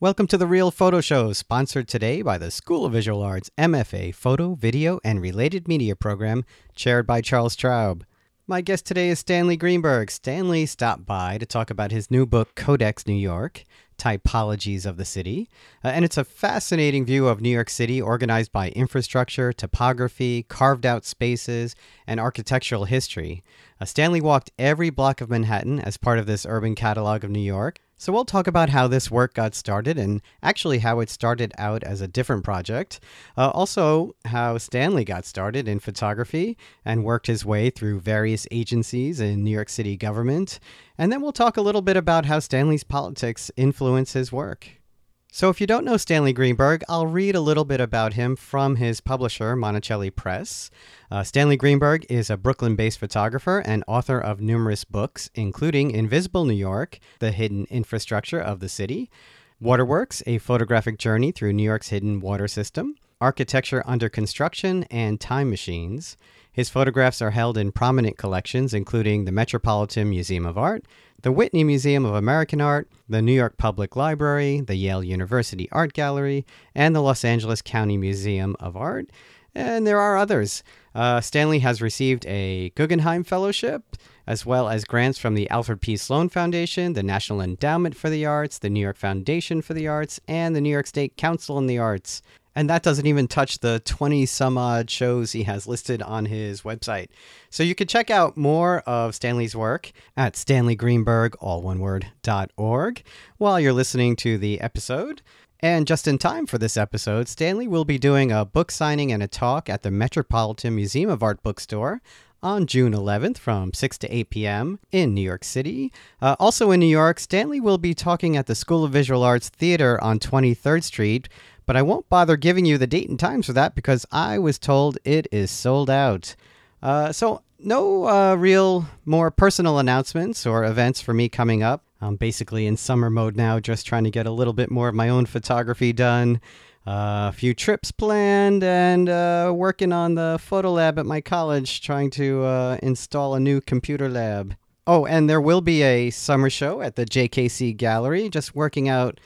Welcome to the Real Photo Show, sponsored today by the School of Visual Arts MFA Photo, Video, and Related Media program, chaired by Charles Traub. My guest today is Stanley Greenberg. Stanley stopped by to talk about his new book, Codex New York Typologies of the City. Uh, and it's a fascinating view of New York City organized by infrastructure, topography, carved out spaces, and architectural history. Uh, Stanley walked every block of Manhattan as part of this urban catalog of New York. So we'll talk about how this work got started and actually how it started out as a different project. Uh, also, how Stanley got started in photography and worked his way through various agencies in New York City government. And then we'll talk a little bit about how Stanley's politics influence his work. So, if you don't know Stanley Greenberg, I'll read a little bit about him from his publisher, Monacelli Press. Uh, Stanley Greenberg is a Brooklyn based photographer and author of numerous books, including Invisible New York, The Hidden Infrastructure of the City, Waterworks, A Photographic Journey Through New York's Hidden Water System, Architecture Under Construction, and Time Machines. His photographs are held in prominent collections, including the Metropolitan Museum of Art, the Whitney Museum of American Art, the New York Public Library, the Yale University Art Gallery, and the Los Angeles County Museum of Art. And there are others. Uh, Stanley has received a Guggenheim Fellowship, as well as grants from the Alfred P. Sloan Foundation, the National Endowment for the Arts, the New York Foundation for the Arts, and the New York State Council on the Arts. And that doesn't even touch the 20 some odd shows he has listed on his website. So you can check out more of Stanley's work at stanleygreenberg, while you're listening to the episode. And just in time for this episode, Stanley will be doing a book signing and a talk at the Metropolitan Museum of Art bookstore on June 11th from 6 to 8 p.m. in New York City. Uh, also in New York, Stanley will be talking at the School of Visual Arts Theater on 23rd Street but I won't bother giving you the date and times for that because I was told it is sold out. Uh, so, no uh, real more personal announcements or events for me coming up. I'm basically in summer mode now, just trying to get a little bit more of my own photography done. Uh, a few trips planned and uh, working on the photo lab at my college, trying to uh, install a new computer lab. Oh, and there will be a summer show at the JKC Gallery, just working out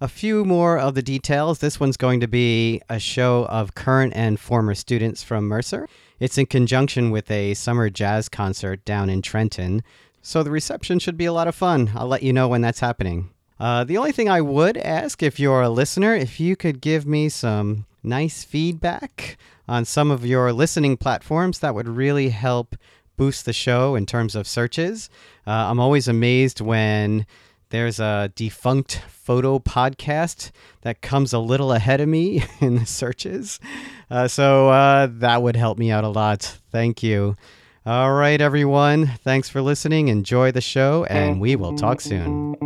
a few more of the details. This one's going to be a show of current and former students from Mercer. It's in conjunction with a summer jazz concert down in Trenton. So the reception should be a lot of fun. I'll let you know when that's happening. Uh, the only thing I would ask if you're a listener, if you could give me some nice feedback on some of your listening platforms, that would really help boost the show in terms of searches. Uh, I'm always amazed when there's a defunct photo podcast that comes a little ahead of me in the searches. Uh, so uh, that would help me out a lot. Thank you. All right, everyone. Thanks for listening. Enjoy the show, and we will talk soon.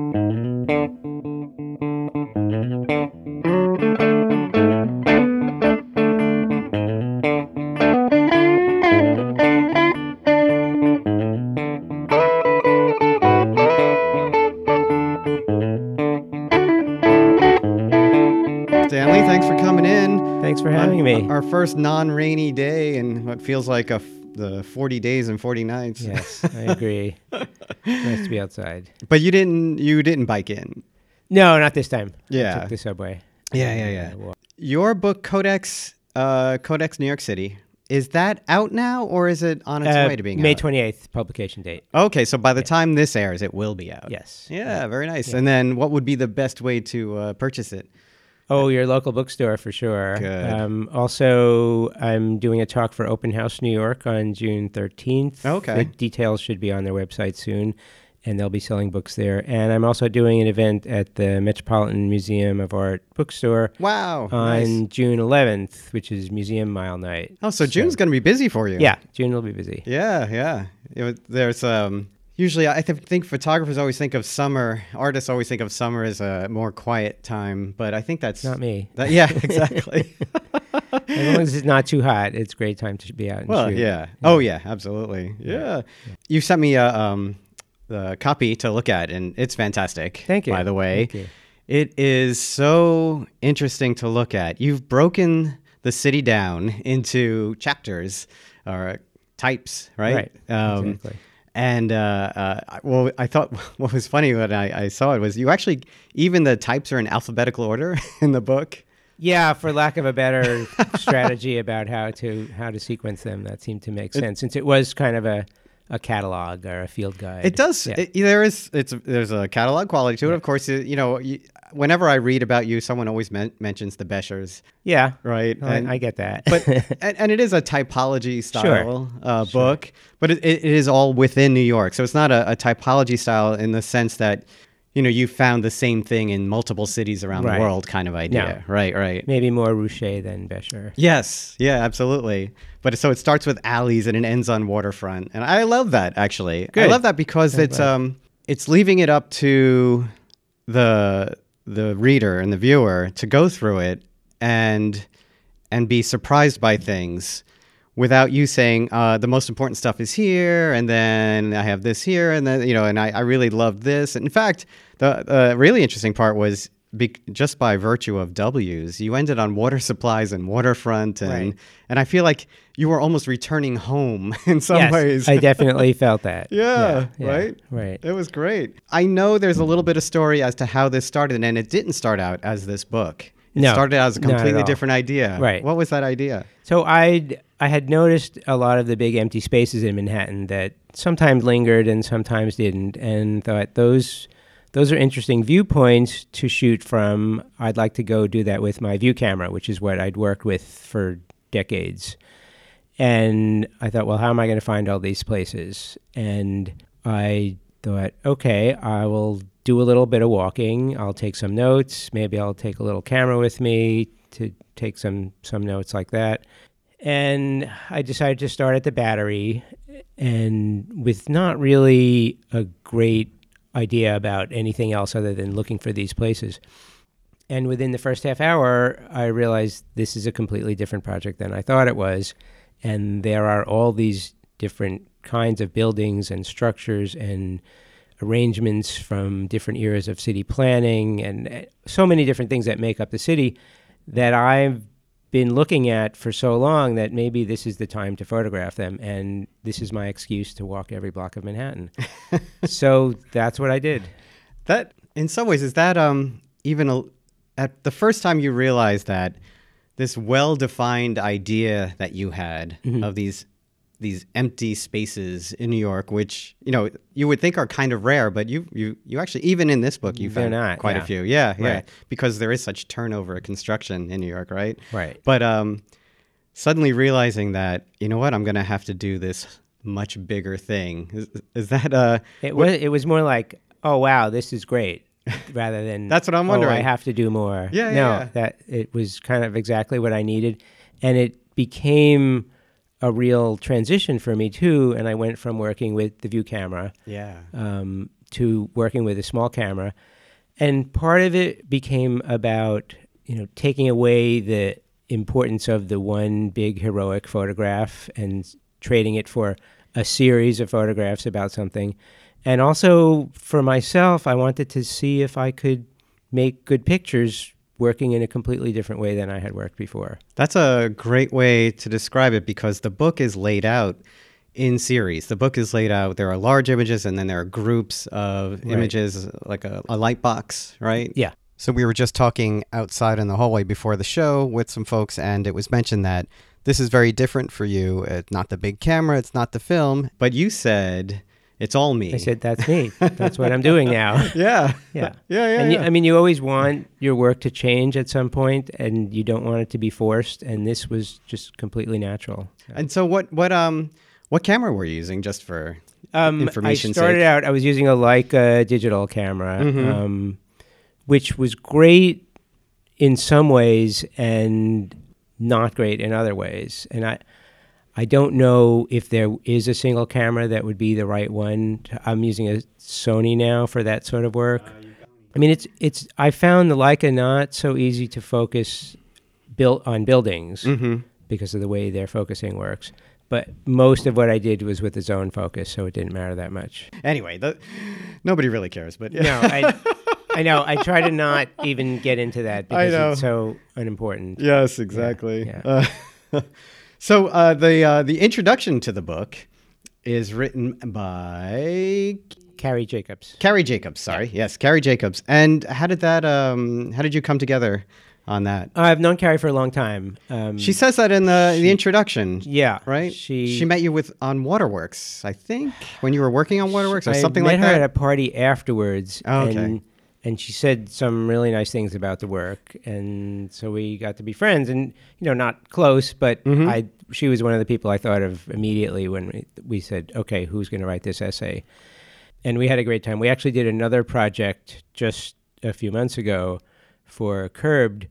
First non-rainy day and what feels like a f- the 40 days and 40 nights. Yes, I agree. nice to be outside. But you didn't you didn't bike in. No, not this time. Yeah. I Yeah. took the subway. Yeah, yeah, yeah. Your book Codex uh Codex New York City. Is that out now or is it on its uh, way to being May out? 28th publication date. Okay, so by the time this airs it will be out. Yes. Yeah, very nice. And then what would be the best way to uh, purchase it? Oh, your local bookstore for sure. Good. Um, also, I'm doing a talk for Open House New York on June 13th. Okay. The details should be on their website soon, and they'll be selling books there. And I'm also doing an event at the Metropolitan Museum of Art bookstore Wow. on nice. June 11th, which is Museum Mile Night. Oh, so June's going to be busy for you. Yeah, June will be busy. Yeah, yeah. It there's um usually I th- think photographers always think of summer, artists always think of summer as a more quiet time, but I think that's Not me. That, yeah, exactly. As long as it's not too hot, it's a great time to be out and well, shoot. yeah. Oh, yeah, absolutely. Yeah. You sent me a um the copy to look at and it's fantastic. Thank you. By the way. Thank you. It is so interesting to look at. You've broken the city down into chapters or types, right? Right, Um, exactly. And uh, uh, well, I thought what was funny when I, I saw it was you actually even the types are in alphabetical order in the book. Yeah, for lack of a better strategy about how to how to sequence them, that seemed to make sense since it was kind of a a catalog or a field guide. It does. Yeah. It, there is. It's there's a catalog quality to it. Of course, you, you know. You, whenever I read about you, someone always men- mentions the Bechers, yeah, right? I, And- I get that. but and, and it is a typology style uh, book, but it, it is all within New York. So it's not a, a typology style in the sense that you know you found the same thing in multiple cities around Right. the world kind of idea. Right, right. maybe more Ruscha than Becher. Yes, yeah, absolutely. But so it starts with alleys and it ends on waterfront, and I love that actually. I love that because it's glad. um it's leaving it up to the the reader and the viewer to go through it and and be surprised by things without you saying uh, the most important stuff is here and then i have this here and then you know and i, I really loved this. And in fact the uh, really interesting part was be- just by virtue of w's you ended on water supplies and waterfront and Right. and i feel like you were almost returning home in some yes, ways I definitely felt that. Yeah, yeah, right? Right. it was great. I know there's a little bit of story as to how this started, and it didn't start out as this book. It No, started out as a completely different idea. Right. What was that idea? So I I had noticed a lot of the big empty spaces in Manhattan that sometimes lingered and sometimes didn't, and thought those those are interesting viewpoints to shoot from. I'd like to go do that with my view camera, which is what I'd worked with for decades. And I thought, well, how am I going to find all these places? And I thought, okay, I will do a little bit of walking. I'll take some notes. Maybe I'll take a little camera with me to take some some notes like that. And I decided to start at the battery, and with not really a great idea about anything else other than looking for these places. And within the first half hour, I realized this is a completely different project than I thought it was. And there are all these different kinds of buildings and structures and arrangements from different eras of city planning and uh, so many different things that make up the city that I've been looking at for so long that maybe this is the time to photograph them. And this is my excuse to walk every block of Manhattan. so that's what I did. That, in some ways, is that um even a, at the first time you realized that this well-defined idea that you had Mm-hmm. of these these empty spaces in New York, which you know you would think are kind of rare, but you you you actually even in this book you They're found not, quite a few. Yeah, yeah, Right. because there is such turnover of construction in New York, right? Right. But um, suddenly realizing that you know what, I'm going to have to do this much bigger thing. Is, is that uh? It was it was more like, oh wow, this is great, rather than That's what I'm wondering. "Oh, I have to do more. Yeah, yeah, no, yeah. that it was kind of exactly what I needed, and it became a real transition for me too. And I went from working with the view camera Yeah. um, to working with a small camera, and part of it became about you know taking away the importance of the one big heroic photograph and trading it for a series of photographs about something. And also for myself, I wanted to see if I could make good pictures working in a completely different way than I had worked before. That's a great way to describe it because the book is laid out in series. The book is laid out. There are large images and then there are groups of Right. images, like a, a light box, right? Yeah. So we were just talking outside in the hallway before the show with some folks, and it was mentioned that this is very different for you. It's not the big camera, it's not the film, but you said it's all me. I said, "That's me. That's what I'm doing now." yeah, Yeah. yeah, yeah. and you. I mean, you always want your work to change at some point, and you don't want it to be forced. And this was just completely natural. and so what? What um, what camera were you using? Just for Um, information I started sake? out. I was using a Leica digital camera, Mhm. um, which was great in some ways and not great in other ways. And I, I don't know if there is a single camera that would be the right one. I'm using a Sony now for that sort of work. I mean, it's it's. I found the Leica not so easy to focus built on buildings Mm-hmm. because of the way their focusing works. But most of what I did was with the zone focus, so it didn't matter that much. Anyway, the, nobody really cares, but yeah. No, I, I know. I try to not even get into that because it's so unimportant. Yes, exactly. yeah. Uh, so uh, the uh, the introduction to the book is written by Karrie Jacobs. Karrie Jacobs. Sorry, yes, Karrie Jacobs. And how did that? Um, how did you come together on that? I've known Karrie for a long time. Um, She says that in the the introduction. yeah, Right. She she met you with on Waterworks, I think, when you were working on Waterworks or I something met like her that. at a party afterwards. Oh, okay. And, she said some really nice things about the work, and so we got to be friends. And you know, not close, but Mm-hmm. I she was one of the people I thought of immediately when we, we said, "Okay, who's going to write this essay?" And we had a great time. We actually did another project just a few months ago for Curbed.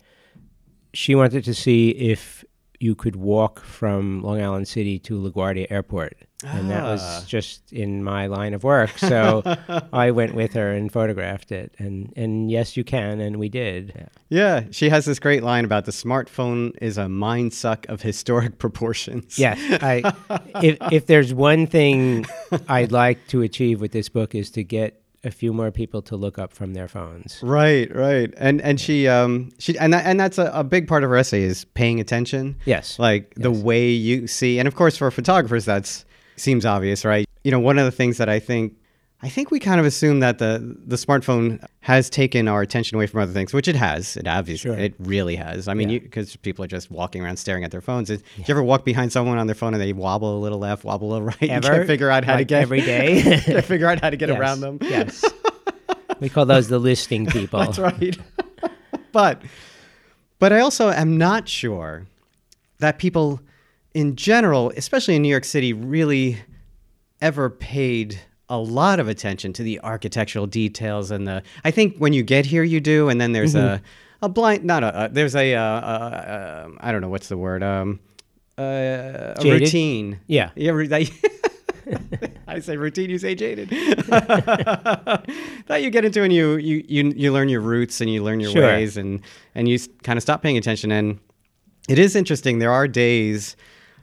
She wanted to see if you could walk from Long Island City to LaGuardia Airport. And that Ah. was just in my line of work. So I went with her and photographed it. And, and yes, you can. And we did. yeah, she has this great line about the smartphone is a mind suck of historic proportions. Yes. I, if, if there's one thing I'd like to achieve with this book is to get a few more people to look up from their phones. Right, right, and and she um she and that, and that's a, a big part of her essay is paying attention. Yes. like the way you see, and of course for photographers that's seems obvious, right? You know, one of the things that I think I think we kind of assume that the the smartphone has taken our attention away from other things, which it has. It obviously Sure. it really has. I mean, Yeah. because people are just walking around staring at their phones. Did you ever walk behind someone on their phone and they wobble a little left, wobble a little right? Ever? can't figure out how to get every day? can't figure out how to get Yes, around them. Yes. we call those the listing people. That's right. but but I also am not sure that people in general, especially in New York City, really ever paid a lot of attention to the architectural details and the I think when you get here you do and then there's a a blind not a, uh there's a uh, uh, um, I don't know what's the word um uh, a routine Yeah. yeah, that, I say routine, you say jaded. that you get into and you, you you you learn your roots and you learn your Sure. ways and and you kind of stop paying attention. And it is interesting. There are days,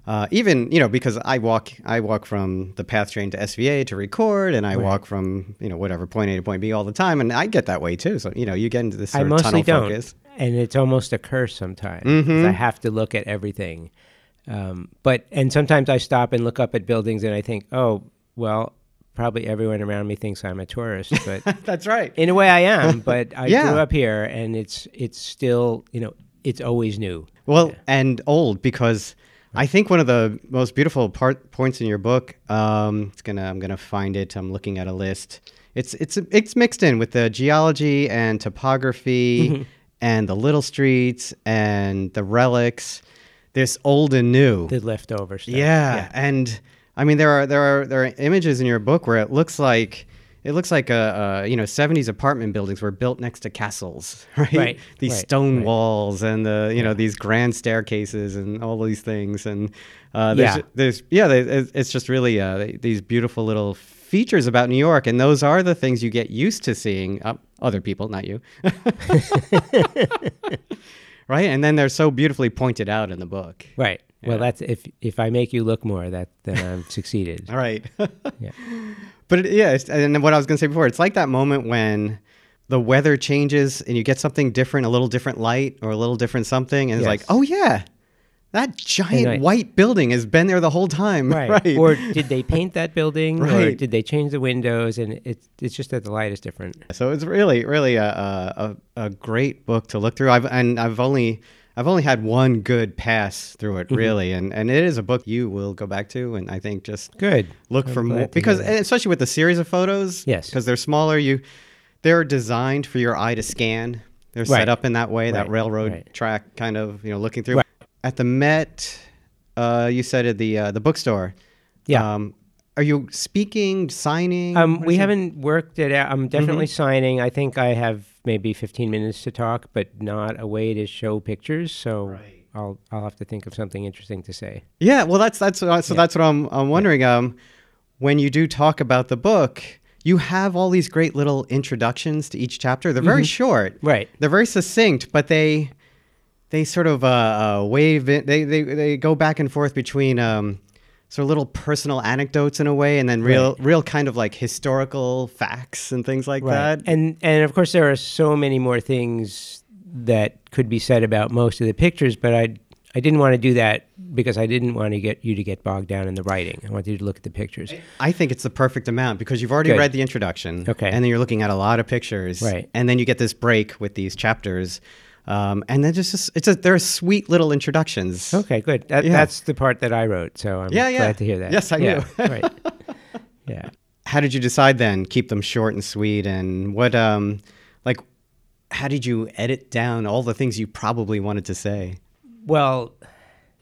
uh, even you know, because I walk I walk from the PATH train to SVA to record, and I walk from you know whatever point A to point B all the time, and I get that way too. So you know, you get into this I sort of mostly tunnel don't. focus. And it's almost a curse sometimes. Mm-hmm. I have to look at everything. Um, but, and sometimes I stop and look up at buildings and I think, oh, well, probably everyone around me thinks I'm a tourist. But That's right. in a way I am. But I Yeah. grew up here and it's, it's still, you know, it's always new. Well, and old because I think one of the most beautiful part points in your book. Um, it's gonna I'm gonna find it. I'm looking at a list. It's it's it's mixed in with the geology and topography and the little streets and the relics. This old and new. The leftover stuff. Yeah, and I mean there are there are there are images in your book where it looks like it looks like a, a you know 70s apartment buildings were built next to castles, right? Right, These right, stone right. walls and the you know these grand staircases and all these things and uh, there's Yeah. there's yeah it's just really uh, these beautiful little features about New York and those are the things you get used to seeing uh, other people not you right and then they're so beautifully pointed out in the book Right. Well, that's if if I make you look more, that then I've succeeded. All right. Yeah. But it, yeah, it's, and what I was going to say before, it's like that moment when the weather changes and you get something different, a little different light or a little different something, and it's like, oh yeah, that giant right. white building has been there the whole time, Right. right? Or did they paint that building? Or Right. did they change the windows? And it's it's just that the light is different. so it's really, really a, a, a a great book to look through. I've and I've only I've only had one good pass through Mm-hmm. it, really, and and it is a book you will go back to, and I think just Good. look I'm for more because especially with the series of photos Yes. because they're smaller you they're designed for your eye to scan they're set up in that way that railroad right. track kind of you know looking through Right. at the met uh, you said at the uh, the bookstore Yeah. um, are you speaking signing Um, we haven't worked it out. I'm definitely Mm-hmm. signing. I think I have maybe 15 minutes to talk, but not a way to show pictures. So Right. I'll I'll have to think of something interesting to say. Yeah, well, that's that's uh, so that's what I'm I'm wondering. Um, when you do talk about the book, you have all these great little introductions to each chapter. They're very short, Right. They're very succinct, but they they sort of uh, uh, wave in, they, they they go back and forth between um, sort of little personal anecdotes in a way, and then real real kind of like historical facts and things like that. And and of course there are so many more things that could be said about most of the pictures, but I I didn't want to do that because I didn't want to get you to get bogged down in the writing. I wanted you to look at the pictures. I think it's the perfect amount because you've already Good. read the introduction. Okay. And then you're looking at a lot of pictures. Right. And then you get this break with these chapters. Um, and then just it's a they're sweet little introductions. Okay, good. That, Yeah. That's the part that I wrote, so I'm Yeah, yeah. glad to hear that. Yes, I yeah, knew. right. Yeah. How did you decide then? Keep them short and sweet and what um like how did you edit down all the things you probably wanted to say? Well,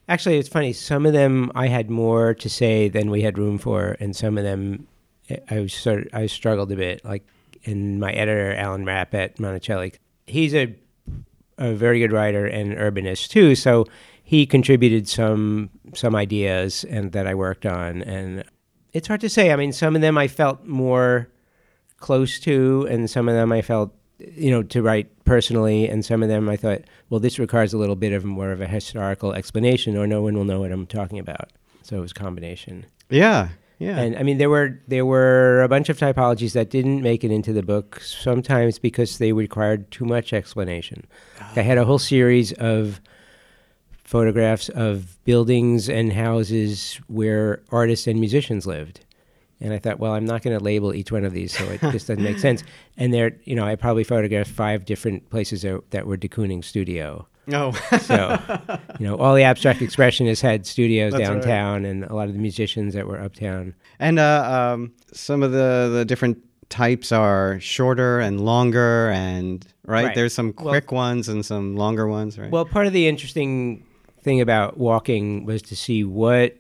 actually, it's funny. Some of them I had more to say than we had room for, and some of them eh, I was sort of, I struggled a bit. Like in my editor, Alan Rapp at Monacelli, he's a a very good writer and urbanist too. So he contributed some some ideas and that I worked on, and it's hard to say. I mean, some of them I felt more close to, and some of them I felt you know to write personally, and some of them I thought, well, this requires a little bit of more of a historical explanation, or no one will know what I'm talking about. So it was combination. Yeah. Yeah. And I mean, there were there were a bunch of typologies that didn't make it into the book. Sometimes because they required too much explanation. Ah. I had a whole series of photographs of buildings and houses where artists and musicians lived. And I thought, well, I'm not going to label each one of these, so it just doesn't make sense. And there, you know, I probably photographed five different places that, that were de Kooning studio. Oh. So, you know, all the abstract expressionists had studios That's right. downtown, and a lot of the musicians that were uptown. And uh, um, some of the, the different types are shorter and longer, and right? Right. There's some Well- quick ones and some longer ones, right? Well, part of the interesting thing about walking was to see what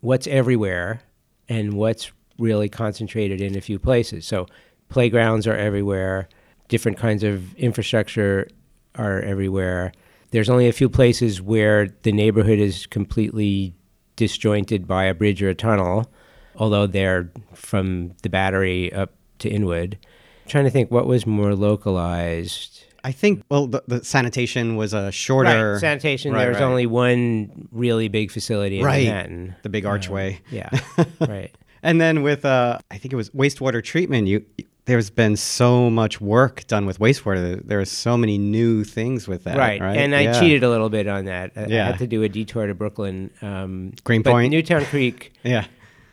what's everywhere and what's really concentrated in a few places. So, playgrounds are everywhere. Different kinds of infrastructure are everywhere. There's only a few places where the neighborhood is completely disjointed by a bridge or a tunnel, although they're from the battery up to Inwood. trying to think what was more localized. I think well, the, the sanitation was a shorter Right, sanitation. Right, there was right. only one really big facility in Right. Manhattan. the big archway. Yeah, right. And then with uh, I think it was wastewater treatment. You there's been so much work done with wastewater. There are so many new things with that. right, Right, And I Yeah. cheated a little bit on that. I, I had to do a detour to Brooklyn. Um, Greenpoint? Newtown Creek Yeah.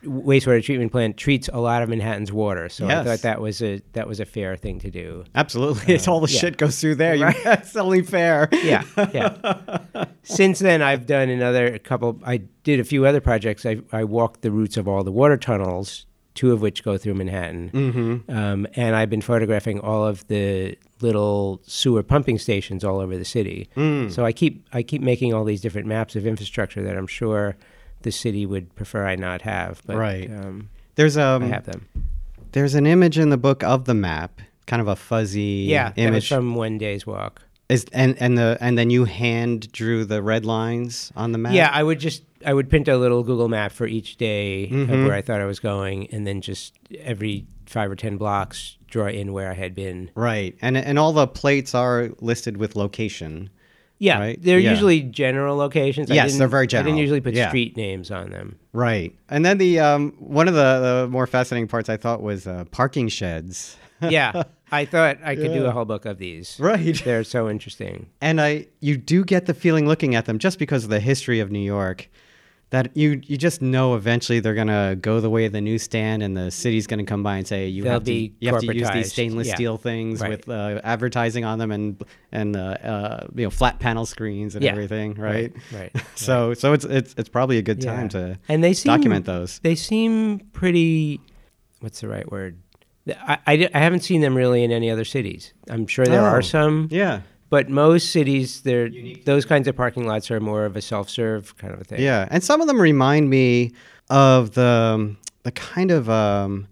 wastewater treatment plant treats a lot of Manhattan's water, so I thought that was a that was a fair thing to do. Absolutely. it's all the yeah. shit goes through there. You, it's only fair. yeah, yeah. Since then, I've done another couple. I did a few other projects. I, I walked the routes of all the water tunnels, two of which go through Manhattan, Mm-hmm. um, and I've been photographing all of the little sewer pumping stations all over the city. Mm. So I keep I keep making all these different maps of infrastructure that I'm sure the city would prefer I not have, but Right. um, There's I um have them. there's an image in the book of the map, kind of a fuzzy Yeah, image. from one day's walk. Is and and the and then you hand drew the red lines on the map. Yeah, I would just I would print a little Google map for each day Mhm. of where I thought I was going, and then just every five or ten blocks draw in where I had been. Right. And and all the plates are listed with location. Yeah, Right? they're Yeah. usually general locations. I Yes, didn't- they're very general. I didn't usually put Yeah. street names on them. Right. And then the um one of the, the more fascinating parts I thought was uh, parking sheds. yeah, I thought I could do a whole book of these. Right. They're so interesting. And I you do get the feeling looking at them just because of the history of New York that you you just know eventually they're gonna go the way of the newsstand and the city's gonna come by and say you They'll have to you have to use these stainless Yeah. steel things Right. with uh, advertising on them and and uh, uh, you know flat panel screens and Yeah. everything right, Right. so so it's it's it's probably a good Yeah. time to and they seem document those They seem pretty. What's the right word? I, I, I haven't seen them really in any other cities. I'm sure there Oh. are some, yeah but most cities, they're those kinds of parking lots are more of a self-serve kind of a thing. Yeah, and some of them remind me of the the kind of um,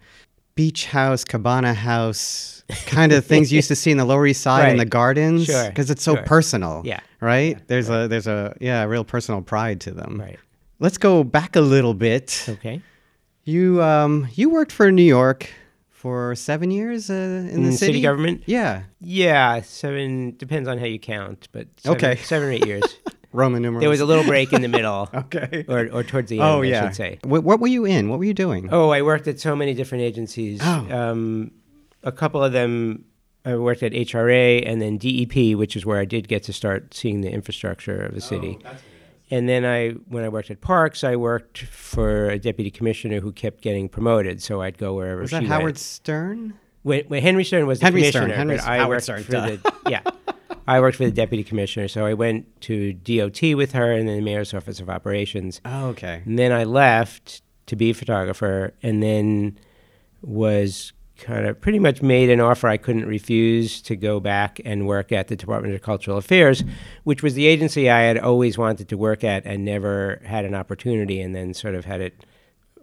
beach house, cabana house kind of things you used to see in the Lower East Side in the gardens Sure, because it's so sure. personal. Yeah. Right? There's a there's a yeah, a real personal pride to them. Right. Let's go back a little bit. Okay. You um you worked for New York for 7 years uh, in, In the city city? government? Yeah. Yeah, seven depends on how you count, but seven, Okay. seven or eight years. Roman numerals. there was a little break in the middle, Okay. or or towards the end, Oh I should say. Wh- what were you in? What were you doing? Oh, I worked at so many different agencies. Oh. Um, a couple of them, I worked at HRA and then DEP, which is where I did get to start seeing the infrastructure of the city. And then I, when I worked at Parks, I worked for a deputy commissioner who kept getting promoted. So I'd go wherever Was that went. Howard Stern? When, when Henry Stern was the Henry Stern, commissioner, Henry- but I Howard worked Stern, for duh. the yeah, I worked for the deputy commissioner. So I went to DOT with her and then the mayor's office of operations. Oh, okay. And then I left to be a photographer, and then was kind of pretty much made an offer I couldn't refuse to go back and work at the Department of Cultural Affairs, which was the agency I had always wanted to work at and never had an opportunity, and then sort of had it,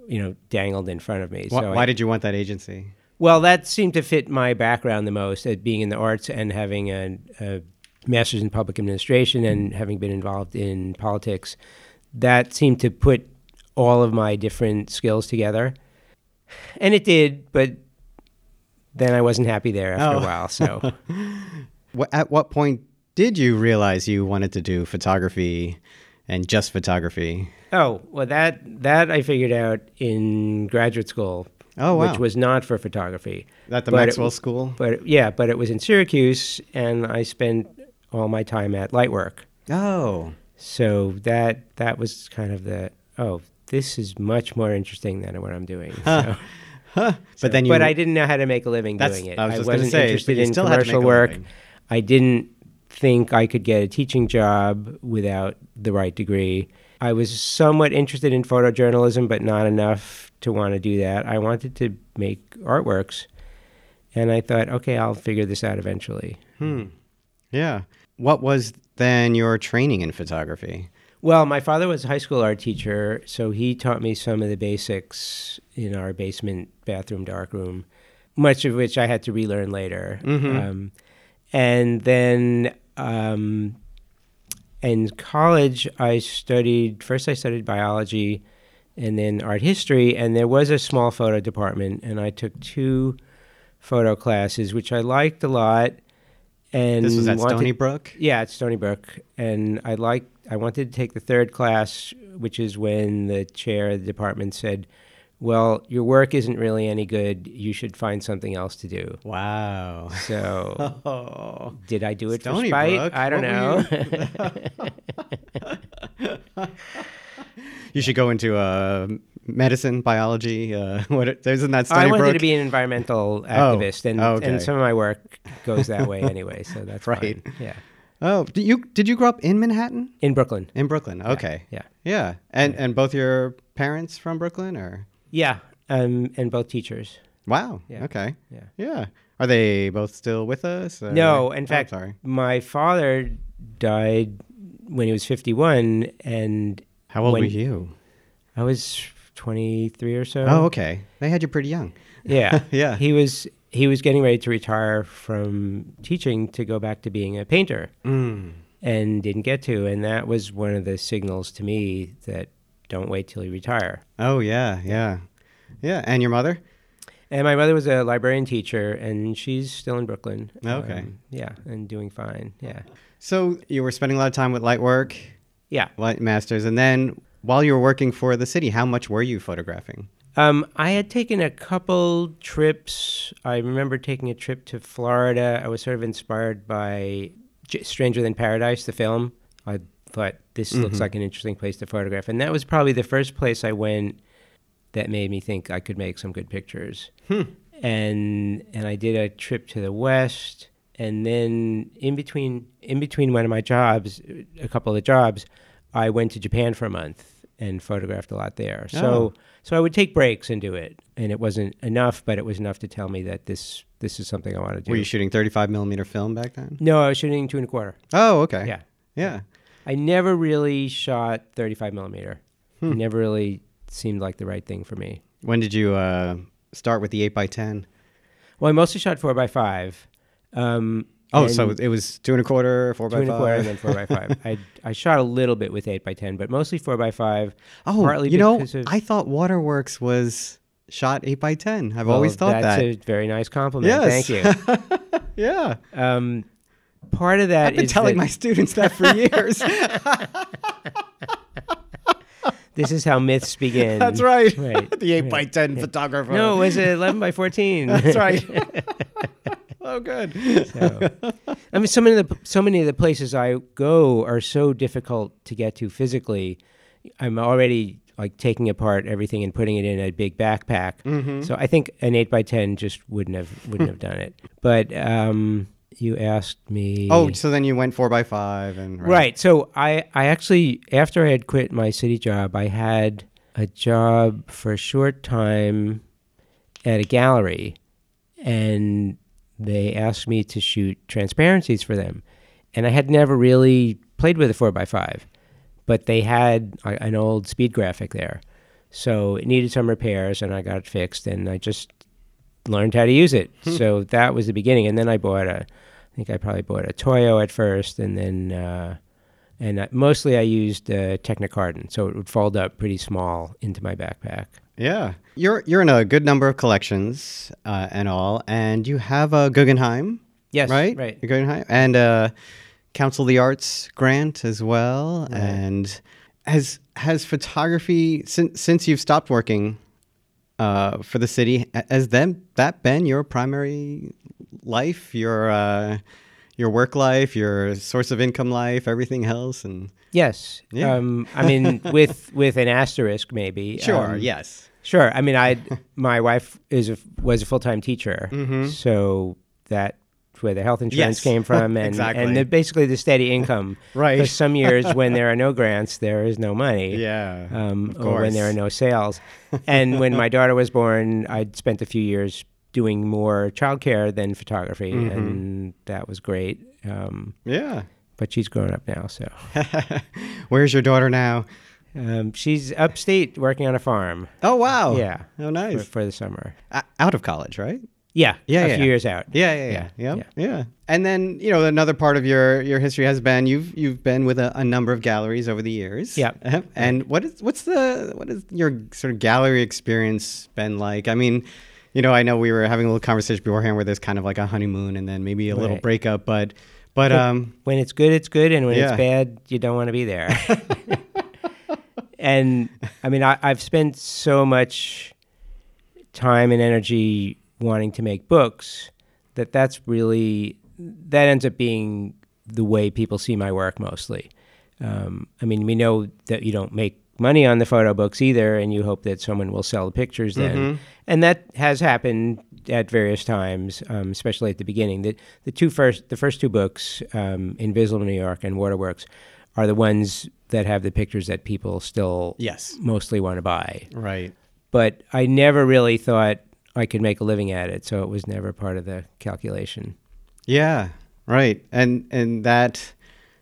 you know, dangled in front of me. Why, so I- did you want that agency? well, that seemed to fit my background the most, at being in the arts and having a, a master's in public administration and having been involved in politics. That seemed to put all of my different skills together, and it did. But then I wasn't happy there after Oh. a while. So At what point did you realize you wanted to do photography and just photography? oh well, that that I figured out in graduate school, Oh, wow. which was not for photography. At the But it- Maxwell School? But yeah, but it was in Syracuse, and I spent all my time at Light Work. Oh, So that that was kind of the oh, this is much more interesting than what I'm doing. Huh. So, but then you. but I didn't know how to make a living doing it. I was just gonna wasn't say, interested in still had commercial work. I didn't think I could get a teaching job without the right degree. I was somewhat interested in photojournalism, but not enough to want to do that. I wanted to make artworks, and I thought, okay, I'll figure this out eventually. Hmm. Yeah. What was then your training in photography? Well, my father was a high school art teacher, so he taught me some of the basics in our basement bathroom darkroom, much of which I had to relearn later. Mhm. Um, and then um, in college, I studied first. I studied biology, and then art history. And there was a small photo department, and I took two photo classes, which I liked a lot. And This was at wanted- Stony Brook? yeah, at Stony Brook, and I like I wanted to take the third class, which is when the chair of the department said, "Well, your work isn't really any good. You should find something else to do." Wow. So, Oh. did I do it Stony for spite? Brook? I don't know. You should go into uh, medicine, biology. Uh, what? Isn't that Stony I wanted Brook? to be an environmental activist, and Oh, okay. and some of my work goes that way anyway. So that's Right. fine. Yeah, Oh, did you did you grow up in Manhattan? in Brooklyn. In Brooklyn. Okay. Yeah, Yeah. And and both your parents from Brooklyn or? Yeah, um, and both teachers. Wow. Yeah. Okay. Yeah. Yeah. Are they both still with us? or- No, in Oh, fact, sorry. my father died when he was 51, and How old were you? I was 23 or so. Oh, okay. They had you pretty young. yeah, Yeah. He was he was getting ready to retire from teaching to go back to being a painter, Mm. and didn't get to, and that was one of the signals to me that don't wait till you retire. Oh yeah, yeah, yeah. And your mother? And my mother was a librarian teacher, and she's still in Brooklyn. Okay. Um, yeah, and doing fine. Yeah. So you were spending a lot of time with light work, Yeah. light masters, and then while you were working for the city, how much were you photographing? Um, I had taken a couple trips. I remember taking a trip to Florida. I was sort of inspired by J- Stranger Than Paradise, the film. I thought this looks Mhm. like an interesting place to photograph, and that was probably the first place I went that made me think I could make some good pictures. Hmm. And and I did a trip to the west, and then in between in between one of my jobs, a couple of jobs, I went to Japan for a month and photographed a lot there. So Oh. so I would take breaks and do it, and it wasn't enough, but it was enough to tell me that this this is something I want to do. Were you shooting 35 millimeter film back then? no, I was shooting two and a quarter. Oh, okay. Yeah, Yeah. I never really shot thirty-five millimeter. Hmm. It never really seemed like the right thing for me. When did you uh, start with the 8 by 10 Well, I mostly shot four by five. Um, Oh, so it was two and a quarter, four two by and a quarter, and then four by five. I I shot a little bit with eight by ten, but mostly four by five. oh, partly you know, of- I thought Waterworks was shot 8 by 10 I've always thought that's that. a very nice compliment. yes. Thank you. yeah. Um, part of that I've been is telling my students that for years. this is how myths begin. That's right. Right. the 8 right. by 10 photographer. No, it was a eleven by fourteen. That's right. oh, good. So, I mean, so many of the so many of the places I go are so difficult to get to physically. I'm already like taking apart everything and putting it in a big backpack. Mm-hmm. So I think an eight by ten just wouldn't have wouldn't have done it. But um, you asked me. Oh, so then you went four by five and right. So I I actually after I had quit my city job, I had a job for a short time at a gallery, and they asked me to shoot transparencies for them, and I had never really played with a four by five, but they had a- an old speed graphic there, so it needed some repairs, and I got it fixed, and I just learned how to use it. so that was the beginning, and then I bought a, I think I probably bought a Toyo at first, and then. Uh, and uh, mostly I used uh, Technikardan, so it would fold up pretty small into my backpack. Yeah, you're you're in a good number of collections uh, and all, and you have a Guggenheim, Yes, right? right. A Guggenheim and a Council of the Arts grant as well. Right. And has has photography since since you've stopped working uh, for the city ha- has then that been your primary life, your uh, your work life, your source of income life, everything else, and Yes. Yeah. Um, I mean, with with an asterisk, maybe. sure, Um, yes, Sure. I mean, I my wife is a, was a full time teacher, Mhm. so that's where the health insurance Yes, came from, and exactly. and the, basically the steady income. right, Because some years when there are no grants, there is no money. yeah, um, Of or when there are no sales. and when my daughter was born, I'd spent a few years doing more childcare than photography, Mhm. and that was great. Um, yeah. but she's grown up now, so Where's your daughter now? um, she's upstate working on a farm. Oh wow, Yeah, oh nice. for the summer. O- out of college, right? Yeah, Yeah, a yeah. few years out. Yeah, yeah, yeah, Yeah, yeah, yeah. And then you know another part of your your history has been you've you've been with a, a number of galleries over the years. Yeah. And what is what's the what is your sort of gallery experience been like? I mean, you know, I know we were having a little conversation beforehand where there's kind of like a honeymoon and then maybe a little breakup, but but um When it's good, it's good, and when Yeah. it's bad, you don't want to be there. and I mean, I, I've spent so much time and energy wanting to make books that that's really that ends up being the way people see my work mostly. Um, I mean, we know that you don't make money on the photo books either, and you hope that someone will sell the pictures then, Mhm. and that has happened at various times, um, especially at the beginning. The the two first the first two books, um, Invisible New York and Waterworks, are the ones that have the pictures that people still yes, mostly want to buy. right. But I never really thought I could make a living at it, so it was never part of the calculation. Yeah, right. And and that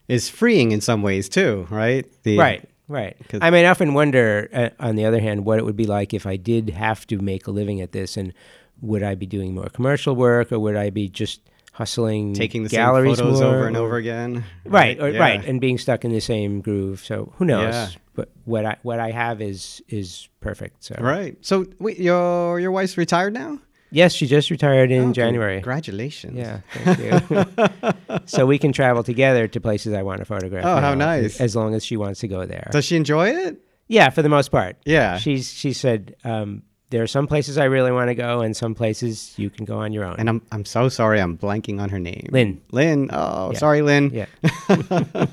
is freeing in some ways too, right? The, Right, right. I mean, I often wonder, uh, on the other hand, what it would be like if I did have to make a living at this, and would I be doing more commercial work, or would I be just hustling Taking the galleries same photos more, over and over again. Right, or, Yeah. right, and being stuck in the same groove. So who knows? Yeah. But what I what I have is is perfect. So Right. So wait, your your wife's retired now? yes, she just retired in Oh, January. Congratulations. Yeah, thank you. so we can travel together to places I want to photograph. Oh, how nice. As long as she wants to go there. Does she enjoy it? yeah, for the most part. Yeah. She's she said um, there are some places I really want to go, and some places you can go on your own. and I'm I'm so sorry. I'm blanking on her name. Lynn. Lynn. Oh, Yeah. sorry, Lynn. Yeah.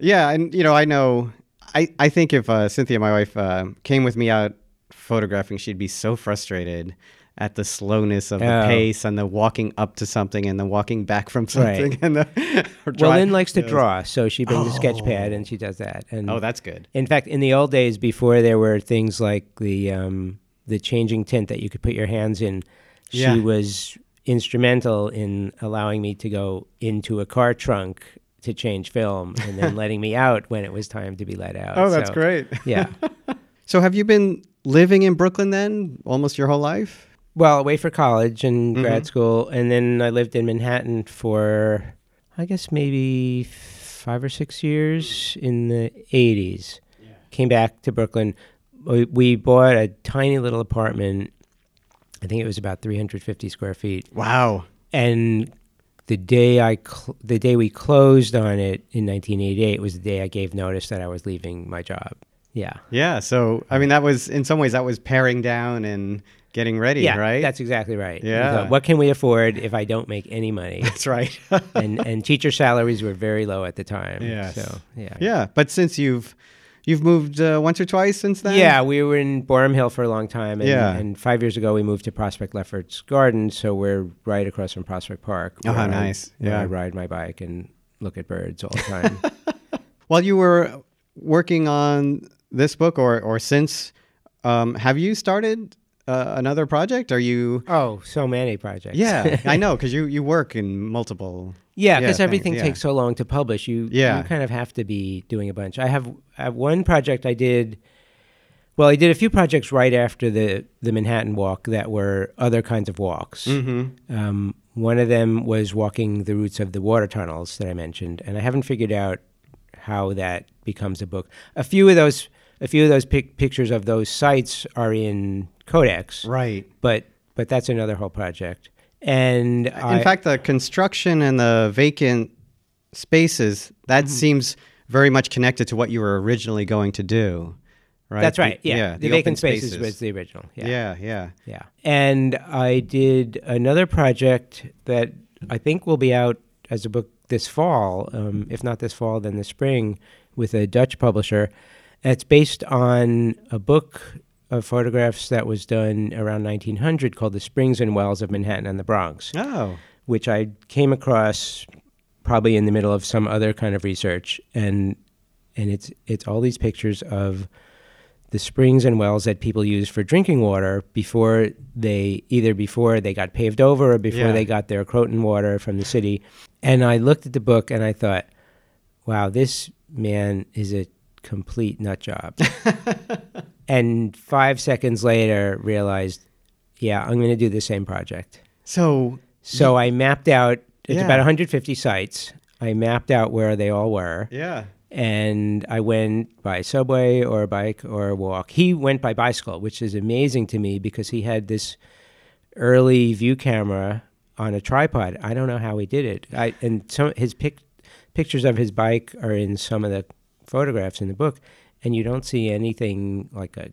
Yeah, and you know, I know. I I think if uh, Cynthia, my wife, uh, came with me out photographing, she'd be so frustrated at the slowness of the Oh. pace and the walking up to something and the walking back from something Right. and the Well, Lynn likes to draw, so she brings a sketch Oh. pad and she does that. And Oh, that's good. in fact, in the old days, before there were things like the um, the changing tint that you could put your hands in, she Yeah. was instrumental in allowing me to go into a car trunk to change film, and then letting me out when it was time to be let out. Oh, that's So, great. Yeah. So, have you been living in Brooklyn then almost your whole life? Well, away for college and Mhm. grad school, and then I lived in Manhattan for, I guess maybe five or six years in the '80s. Came back to Brooklyn. We, we bought a tiny little apartment. I think it was about 350 square feet, Wow. and the day I cl- the day we closed on it in 1988 was the day I gave notice that I was leaving my job. Yeah. Yeah. So, I mean, that was in some ways that was paring down and getting ready, yeah, right? that's exactly right. Yeah. thought, what can we afford if I don't make any money? That's right. and and teacher salaries were very low at the time. Yes. So yeah. yeah, but since you've you've moved uh, once or twice since then. Yeah, we were in Borum Hill for a long time, and, Yeah. and five years ago we moved to Prospect Lefferts Garden, so we're right across from Prospect Park. Oh, nice. where Yeah. I ride my bike and look at birds all the time. While you were working on this book, or or since, um, have you started uh, another project? Are you? oh, so many projects. Yeah, I know because you you work in multiple. Yeah, Yeah, because things, everything yeah. takes so long to publish. You Yeah. you kind of have to be doing a bunch. I have I have one project I did. Well, I did a few projects right after the the Manhattan Walk that were other kinds of walks. Mm-hmm. Um, one of them was walking the routes of the water tunnels that I mentioned, and I haven't figured out how that becomes a book. A few of those, a few of those pic- pictures of those sites are in Codex, Right. but but that's another whole project. And In fact, the construction and the vacant spaces that Mm-hmm. seems very much connected to what you were originally going to do. Right. that's The- right. Yeah, the, open vacant spaces. was the original. Yeah. yeah, yeah. Yeah. And I did another project that I think will be out as a book this fall, um, if not this fall, then the spring, with a Dutch publisher. It's based on a book of photographs that was done around 1900 called The Springs and Wells of Manhattan and the Bronx, Oh, which I came across probably in the middle of some other kind of research. And and it's it's all these pictures of the springs and wells that people use for drinking water before they either before they got paved over or before Yeah. they got their Croton water from the city. And I looked at the book and I thought, wow, this man is a complete nut job. and five seconds later realized, yeah, I'm going to do the same project. so So I mapped out, it's Yeah. about 150 sites. I mapped out where they all were yeah. and I went by subway or a bike or a walk. He went by bicycle, which is amazing to me because he had this early view camera on a tripod. I don't know how he did it. I, and some his pic, pictures of his bike are in some of the photographs in the book, and you don't see anything like a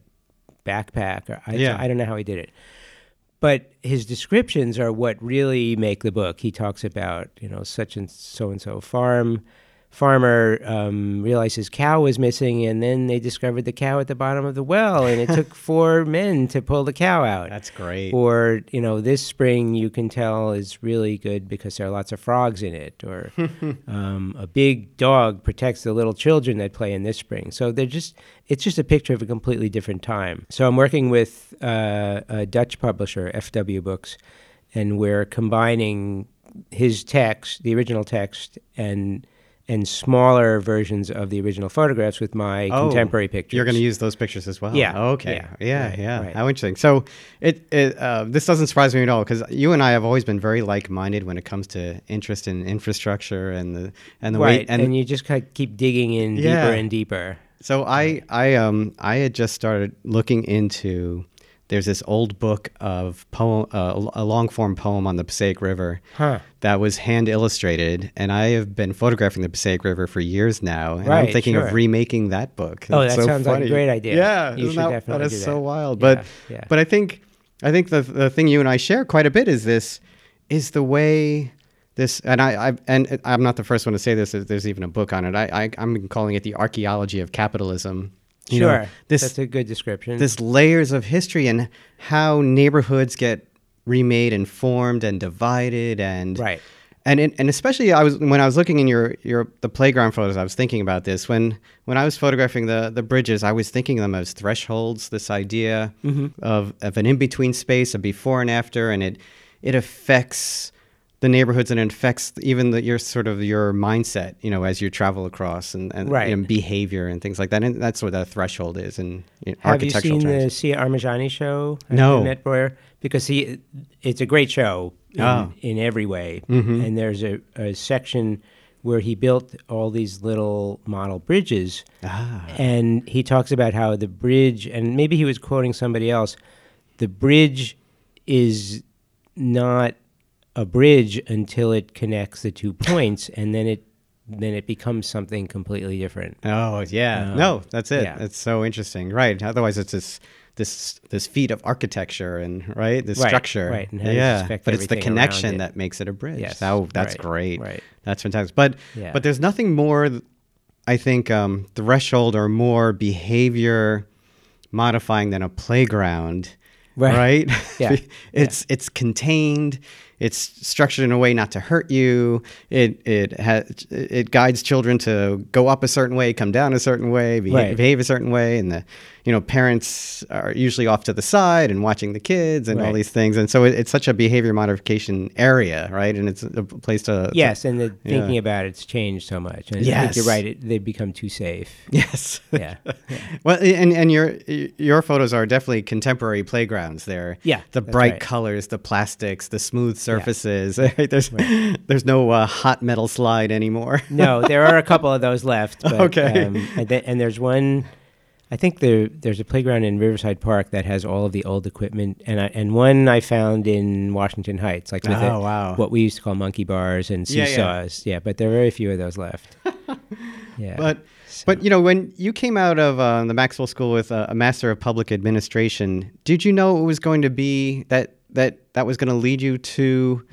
backpack. Or I, Yeah. I don't know how he did it. But his descriptions are what really make the book. He talks about, you know, such and so and so farm farmer um, realized his cow was missing, and then they discovered the cow at the bottom of the well, and it took four men to pull the cow out. That's great. Or, you know, this spring you can tell is really good because there are lots of frogs in it. Or um, a big dog protects the little children that play in this spring. So they're just, it's just a picture of a completely different time. So I'm working with uh, a Dutch publisher, FW Books, and we're combining his text, the original text, and and smaller versions of the original photographs with my Oh, contemporary pictures. You're going to use those pictures as well. Yeah, Okay. yeah, Yeah. right, Yeah. right. How interesting. So it, it uh, this doesn't surprise me at all because you and I have always been very like-minded when it comes to interest in infrastructure and the and the right, way and, you just kind of keep digging in Yeah. deeper and deeper. So I I um I had just started looking into there's this old book of poem uh, a long form poem on the Passaic River Huh. that was hand illustrated and I have been photographing the Passaic River for years now and I'm thinking sure. of remaking that book. Oh, That's that so sounds like a great idea. Yeah, You should that, definitely that do is so that. wild. Yeah, But yeah. but I think I think the the thing you and I share quite a bit is this is the way this and I, I and I'm not the first one to say this. There's even a book on it. I, I I'm calling it the archaeology of capitalism. You know, sure, this that's a good description. this layers of history and how neighborhoods get remade and formed and divided and Right. and it, and especially I was when I was looking in your your the playground photos I was thinking about this when when I was photographing the the bridges I was thinking of them as thresholds this idea Mm-hmm. of of an in between space a before and after and it it affects the neighborhoods and it affects even the, your sort of your mindset you know as you travel across and, and Right. behavior and things like that and that's what a threshold is in, in Have you seen terms. the Siah Armajani show? No. Met Breuer? Because he, it's a great show in, Oh. in every way. Mhm. And there's a, a section where he built all these little model bridges. ah. And he talks about how the bridge, and maybe he was quoting somebody else, the bridge is not a bridge until it connects the two points, and then it then it becomes something completely different. Oh yeah, Uh, no, that's it. yeah. It's so interesting, right? Otherwise, it's this this this feat of architecture and right the Right, structure right, and how yeah but it's the connection it. that makes it a bridge Yes, oh that's right, great right. that's fantastic but Yeah. but there's nothing more i think um, threshold or more behavior modifying than a playground Right. right Yeah, it's it's contained it's structured in a way not to hurt you it it has it guides children to go up a certain way come down a certain way behave, Right. behave a certain way and the you know parents are usually off to the side and watching the kids and all these things and so it, it's such a behavior modification area right and it's a place to to- Yes, and the Yeah. thinking about it's changed so much. And I Yes. think you're right. It, they become too safe. yes Yeah. well and and your your photos are definitely contemporary playgrounds there Yeah, the bright right. colors the plastics the smooth surfaces right? there's there's no uh, hot metal slide anymore no, there are a couple of those left. But, Okay. Um, and, th- and there's one. I think there there's a playground in Riverside Park that has all of the old equipment, and I, and one I found in Washington Heights, like with Oh, it- wow. what we used to call monkey bars and Yeah, yeah. Yeah, but there are very few of those left. yeah, But but you know when you came out of uh, the Maxwell School with a, a Master of Public Administration, did you know it was going to be that that that was going to lead you to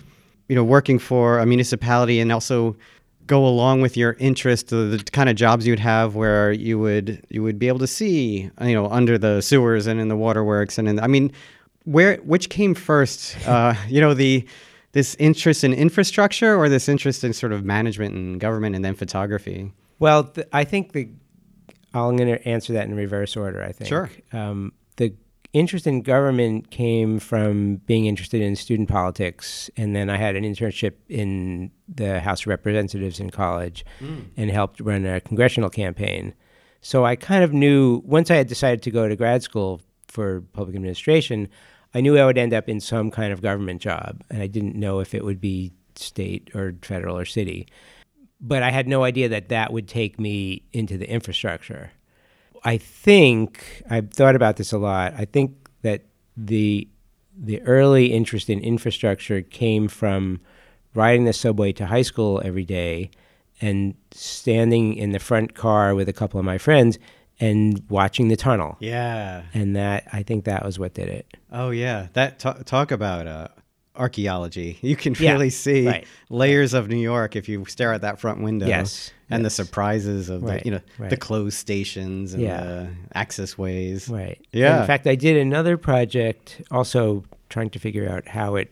you know working for a municipality and also go along with your interest the, the kind of jobs you'd have where you would you would be able to see you know under the sewers and in the waterworks and in I mean where which came first uh, you know the this interest in infrastructure or this interest in sort of management and government and then photography Well, th- I think the I'm going to answer that in reverse order. I think. Sure. Um, the interest in government came from being interested in student politics, and then I had an internship in the House of Representatives in college, and helped run a congressional campaign. So I kind of knew once I had decided to go to grad school for public administration, I knew I would end up in some kind of government job, and I didn't know if it would be state or federal or city but I had no idea that that would take me into the infrastructure. I think I've thought about this a lot. I think that the the early interest in infrastructure came from riding the subway to high school every day and standing in the front car with a couple of my friends and watching the tunnel. Yeah. And that I think that was what did it. Oh yeah. That ta- talk about uh, archaeology. You can Yeah, really see right. layers of New York if you stare at that front window. Yes, And the surprises of Right, the you know the closed stations and Yeah. the access ways. Right. Yeah. And in fact, I did another project also trying to figure out how it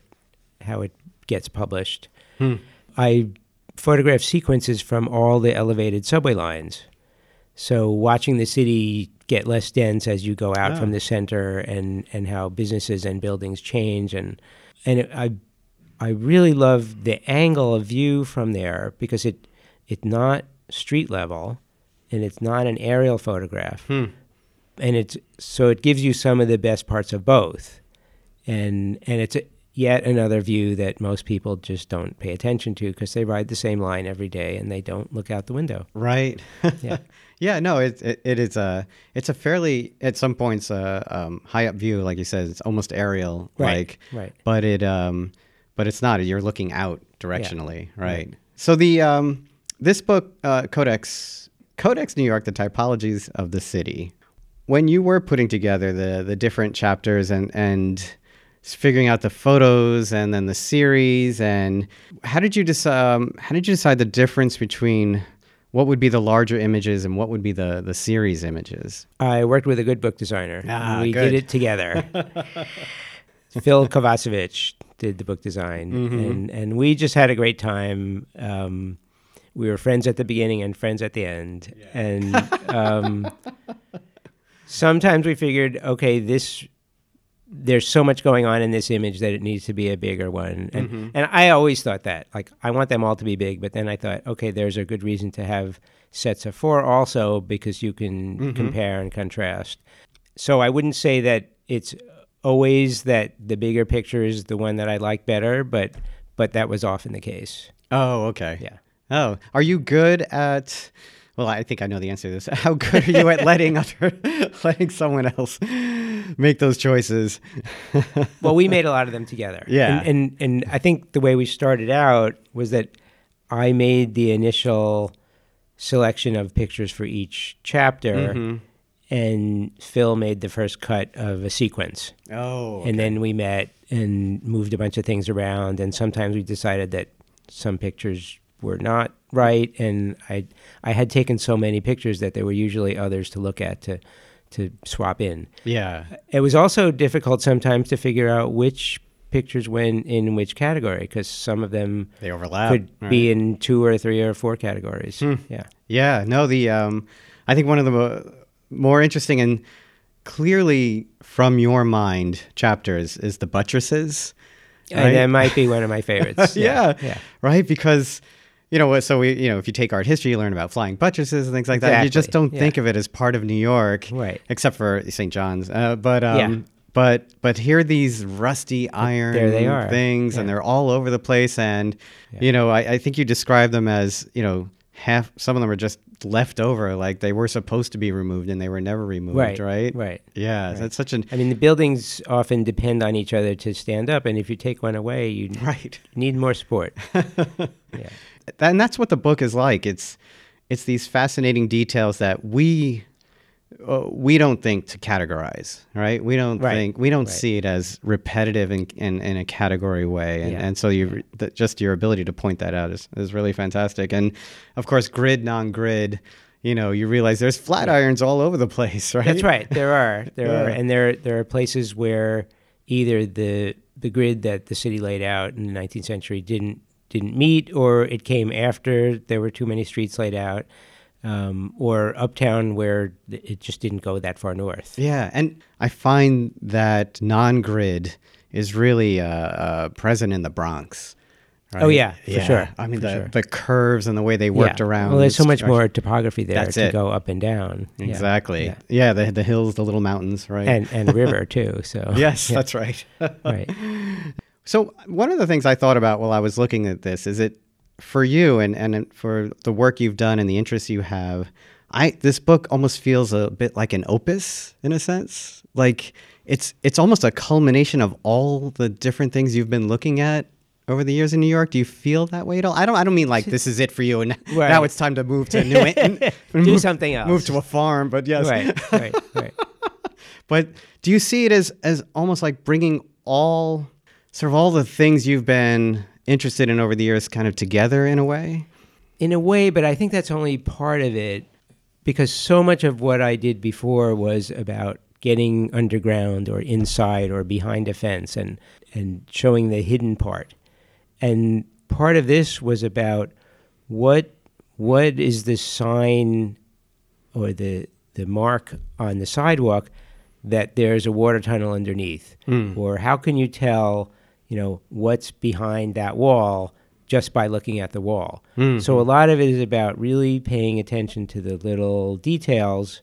how it gets published. Hmm. I photographed sequences from all the elevated subway lines. So watching the city get less dense as you go out Oh. from the center and and how businesses and buildings change and and it, I I really love the angle of view from there because it it's not street level and it's not an aerial photograph Hmm. and it's so it gives you some of the best parts of both and and it's a, yet another view that most people just don't pay attention to because they ride the same line every day and they don't look out the window Right. Yeah. Yeah. No. It, it it is a it's a fairly at some points uh, um, high up view, like you said. It's almost aerial, Right, like. right. But it um, but it's not. You're looking out directionally, right? right. So the um, this book, uh, Codex Codex New York: The Typologies of the City. When you were putting together the the different chapters and and figuring out the photos and then the series and how did you decide um, how did you decide the difference between what would be the larger images and what would be the the series images I worked with a good book designer. Ah, we good. did it together. Phil Kovacevic did the book design, Mm-hmm. and and we just had a great time. Um, we were friends at the beginning and friends at the end, and um, sometimes we figured, okay, this there's so much going on in this image that it needs to be a bigger one, and Mm-hmm. and I always thought that, like, I want them all to be big, but then I thought, okay, there's a good reason to have sets of four also because you can Mm-hmm. compare and contrast. So I wouldn't say that it's always that the bigger picture is the one that I like better, but but that was often the case. oh okay Yeah. oh are you good at well i think i know the answer to this how good are you at letting other letting someone else make those choices Well, we made a lot of them together. Yeah. And, and and I think the way we started out was that I made the initial selection of pictures for each chapter, Mm-hmm. and Phil made the first cut of a sequence. Oh. And then we met and moved a bunch of things around. And sometimes we decided that some pictures were not right. And I, I had taken so many pictures that there were usually others to look at to, to swap in. Yeah. It was also difficult sometimes to figure out which pictures went in which category because some of them They overlap. could right? be in two or three or four categories. Yeah. Yeah, no, the um, I think one of the mo- more interesting and clearly from your mind chapters is the buttresses. right? And that might be one of my favorites. yeah, Yeah. right. Because you know, so we, you know, if you take art history, you learn about flying buttresses and things like that. You just don't yeah. think of it as part of New York, Right. Except for St. John's. Uh, but um, Yeah. but but here are these rusty iron there they are. things, and they're all over the place. And you know, I, I think you describe them as you know half. Some of them are just left over, like they were supposed to be removed and they were never removed. Right. Right. Right. Yeah, that's such an I mean, the buildings often depend on each other to stand up, and if you take one away, you right. need more support. yeah. And that's what the book is like. It's it's these fascinating details that we uh, we don't think to categorize, right? We don't Right, think we don't right. see it as repetitive in in, in a category way, and, Yeah, and so you that just your ability to point that out is is really fantastic. And of course, grid non-grid. You know, you realize there's flat irons all over the place, right? That's right. There are there are, and there there are places where either the the grid that the city laid out in the 19th century didn't didn't meet, or it came after there were too many streets laid out, um, or uptown where it just didn't go that far north. Yeah, and I find that non-grid is really uh, uh, present in the Bronx. Right? Oh, yeah, for sure, I mean the sure. the curves and the way they worked Yeah. around. Well, there's so much more topography there That's to it. go up and down. Exactly. yeah. Yeah, the the hills, the little mountains, right? And and river too. So yes, that's right. right. So one of the things I thought about while I was looking at this is it for you and and for the work you've done and the interests you have. I this book almost feels a bit like an opus in a sense. Like it's it's almost a culmination of all the different things you've been looking at over the years in New York. Do you feel that way at all? I don't. I don't mean like this is it for you, and Right. now it's time to move to New England, Do something else. move to a farm. But yes, Right. Right. Right. but do you see it as as almost like bringing all sort of all the things you've been interested in over the years kind of together in a way? in a way, but I think that's only part of it because so much of what I did before was about getting underground or inside or behind a fence and and showing the hidden part. And part of this was about what what is the sign or the the mark on the sidewalk that there's a water tunnel underneath hmm. or how can you tell you know what's behind that wall just by looking at the wall hmm. so a lot of it is about really paying attention to the little details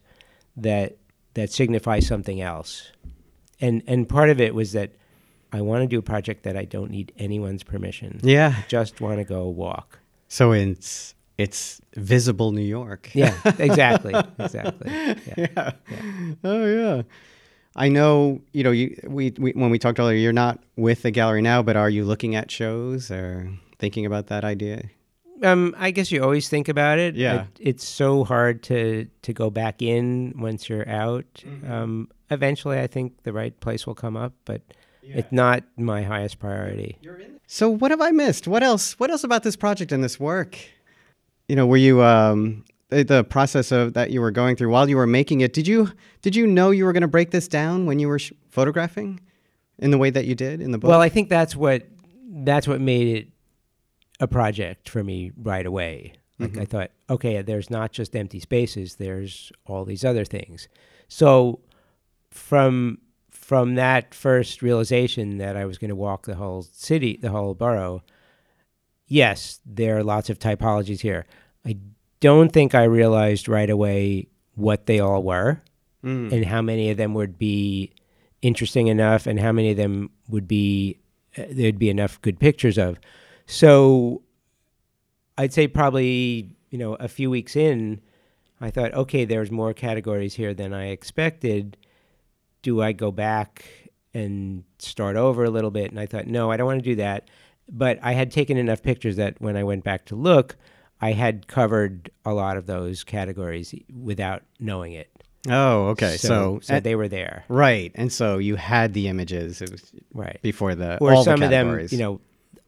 that that signify something else and and part of it was that i want to do a project that i don't need anyone's permission Yeah. just want to go walk So it's it's visible New York. yeah exactly exactly yeah. yeah. Oh yeah. I know, you know, you we, we when we talked earlier, you're not with the gallery now, but are you looking at shows or thinking about that idea? Um, I guess you always think about it. Yeah. It- it's so hard to to go back in once you're out. Mm-hmm. Um, eventually, I think the right place will come up, but it's not my highest priority. So what have I missed? What else? What else about this project and this work? You know, were you um the, process of that you were going through while you were making it? Did you did you know you were going to break this down when you were sh- photographing in the way that you did in the book? Well, I think that's what that's what made it a project for me right away. Like Mm-hmm. I thought, okay, there's not just empty spaces. There's all these other things. So from from that first realization that I was going to walk the whole city, the whole borough, yes, there are lots of typologies here. I don't think I realized right away what they all were Mm. and how many of them would be interesting enough and how many of them would be uh, there'd be enough good pictures of. So I'd say probably, you know, a few weeks in, I thought, okay, there's more categories here than I expected. Do I go back and start over a little bit? And I thought, no, I don't want to do that. But I had taken enough pictures that when I went back to look, I had covered a lot of those categories without knowing it. Oh, okay. So, so, and- they were there, right, and so you had the images. It was right? before the Or all some the of them, you know,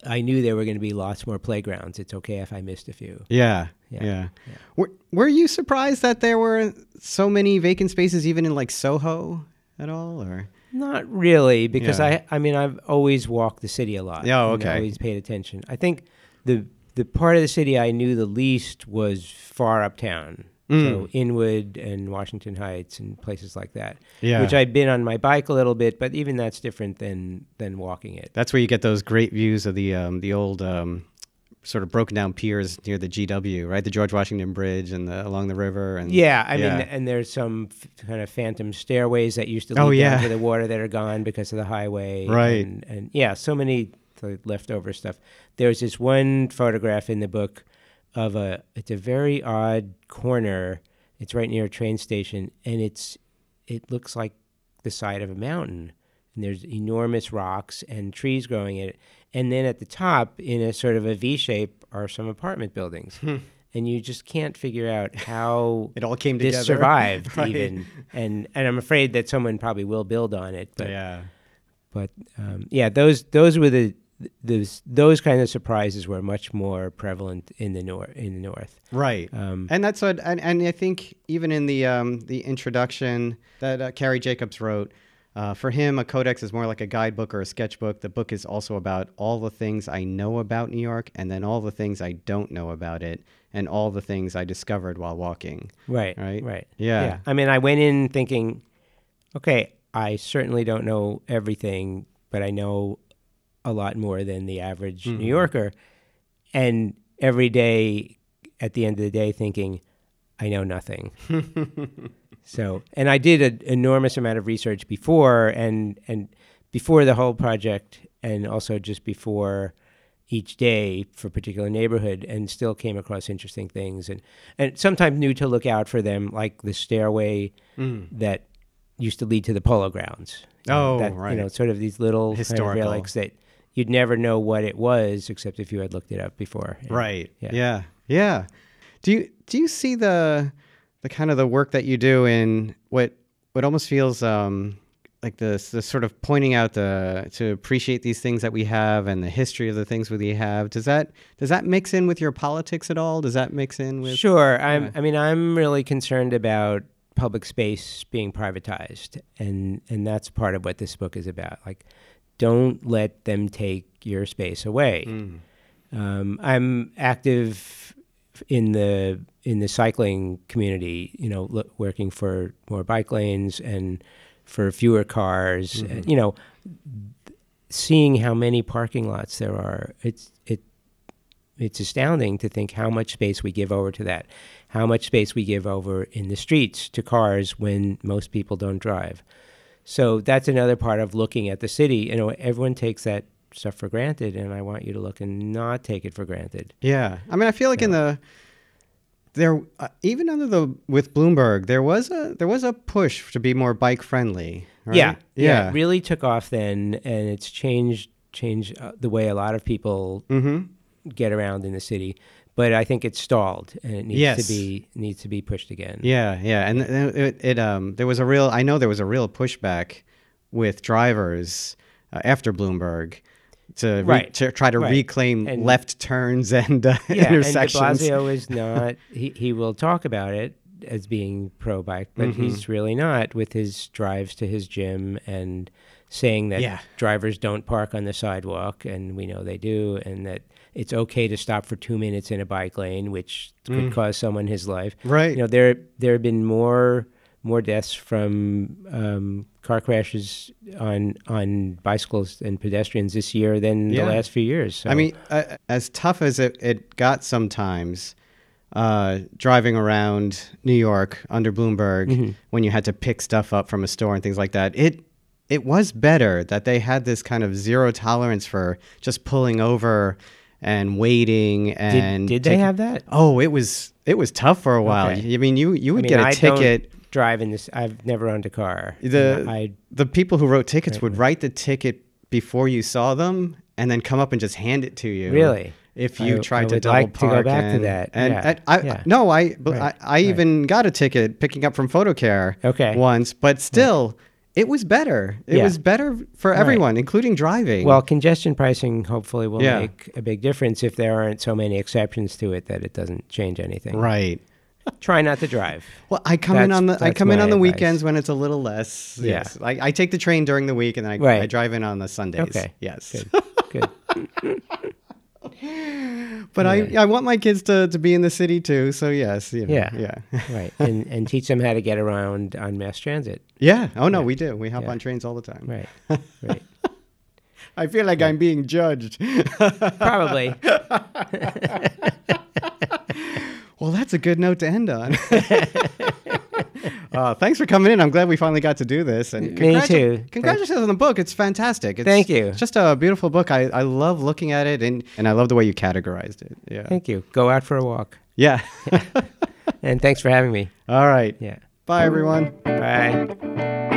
I knew there were going to be lots more playgrounds. It's okay if I missed a few. Yeah, yeah. Yeah, Were Were you surprised that there were so many vacant spaces, even in like Soho, at all? Or Not really, because Yeah. I I mean I've always walked the city a lot. Yeah, and okay. Always paid attention. I think the the part of the city I knew the least was far uptown. Mm. So Inwood and Washington Heights and places like that. Yeah. Which I'd been on my bike a little bit, but even that's different than than walking it. that's where you get those great views of the um, the old um, sort of broken down piers near the GW, right? The George Washington Bridge and the along the river. And Yeah, I Yeah. mean, and there's some f- kind of phantom stairways that used to lead Oh, down yeah. to the water that are gone because of the highway. Right. And, and yeah, so many like, leftover stuff. There's this one photograph in the book of a. It's a very odd corner. It's right near a train station, and it's it looks like the side of a mountain. And there's enormous rocks and trees growing in it. And then at the top, in a sort of a V shape, are some apartment buildings. and you just can't figure out how it all came this together. survived Right. even and and i'm afraid that someone probably will build on it but yeah. but um, yeah those those were the those those kind of surprises were much more prevalent in the north in the north Right. um, And that's what, and, and I think even in the um, the introduction that uh, Karrie Jacobs wrote, uh, for him, a codex is more like a guidebook or a sketchbook. The book is also about all the things I know about New York, and then all the things I don't know about it, and all the things I discovered while walking. right Right. right Yeah. i mean i went in thinking okay i certainly don't know everything but i know a lot more than the average Mm-hmm. new yorker and every day at the end of the day thinking i know nothing So, and I did an enormous amount of research before, and and before the whole project, and also just before each day for a particular neighborhood, and still came across interesting things, and and sometimes knew to look out for them, like the stairway that used to lead to the polo grounds. Know, Oh, that, right. You know, sort of these little kind of relics that you'd never know what it was except if you had looked it up before. And- Right. Yeah. Yeah. yeah. Do you do you see the the kind of the work that you do in what what almost feels um like the the sort of pointing out the to appreciate these things that we have and the history of the things we have. Does that does that mix in with your politics at all? Does that mix in with Sure. I'm, I mean, I'm really concerned about public space being privatized, and and that's part of what this book is about. Like, don't let them take your space away. Mm. Um, I'm active in the in the cycling community. You know, lo- working for more bike lanes and for fewer cars. Mm-hmm. and, you know, seeing how many parking lots there are, it's it it's astounding to think how much space we give over to that, how much space we give over in the streets to cars when most people don't drive. So that's another part of looking at the city. You know, everyone takes that stuff for granted, and I want you to look and not take it for granted. Yeah, I mean, I feel like in the there uh, even under the with Bloomberg there was a there was a push to be more bike friendly. Right? Yeah, yeah, it really took off then, and it's changed changed uh, the way a lot of people mm-hmm. get around in the city. But I think it's stalled, and it needs Yes. to be needs to be pushed again. Yeah, yeah, and it, it, um there was a real I know there was a real pushback with drivers uh, after Bloomberg to re- Right, to try to right. reclaim And- left turns and uh, yeah, and De Blasio is not. he he will talk about it as being pro bike, but Mm-hmm. he's really not with his drives to his gym and saying that Yeah. drivers don't park on the sidewalk, and we know they do, and that it's okay to stop for two minutes in a bike lane, which could cause someone his life. Mm. Right. You know, there there have been more more deaths from um, car crashes on on bicycles and pedestrians this year than Yeah. the last few years. So. I mean, uh, as tough as it, it got sometimes, uh, driving around New York under Bloomberg Mm-hmm. when you had to pick stuff up from a store and things like that, it it was better that they had this kind of zero tolerance for just pulling over and waiting and did they have that? Oh, it was it was tough for a while. Okay. I mean, you you would I mean, get a I ticket. In this. I've never owned a car. The I the people who wrote tickets Right, would right. write the ticket before you saw them and then come up and just hand it to you. really. if you I- tried I to double like to go park back to that. And, Yeah, and I yeah. no, I Right, I, I even got a ticket picking up from PhotoCare Okay. once, but still, it was better. It Yeah. was better for everyone, including driving. Well, congestion pricing hopefully will Yeah. make a big difference if there aren't so many exceptions to it that it doesn't change anything. right. Try not to drive. Well, I come in on the I come in on the advice. weekends when it's a little less. Yeah. Yes, I, I take the train during the week and then I, Right. I drive in on the Sundays. Okay. Yes. Good. Good. But I, I want my kids to, to be in the city too. So yes, you know, Yeah. yeah, right. And and teach them how to get around on mass transit. yeah. Oh no, we do. We hop Yeah. on trains all the time. Right. Right. I feel like I'm being judged. Probably. well, that's a good note to end on. uh, thanks for coming in. I'm glad we finally got to do this. And Me congratu- too. Congratulations on the book. It's fantastic. It's, Thank you. It's just a beautiful book. I, I love looking at it and, and I love the way you categorized it. Yeah. Thank you. Go out for a walk. Yeah. And thanks for having me. all right. Yeah. Bye, everyone. Bye.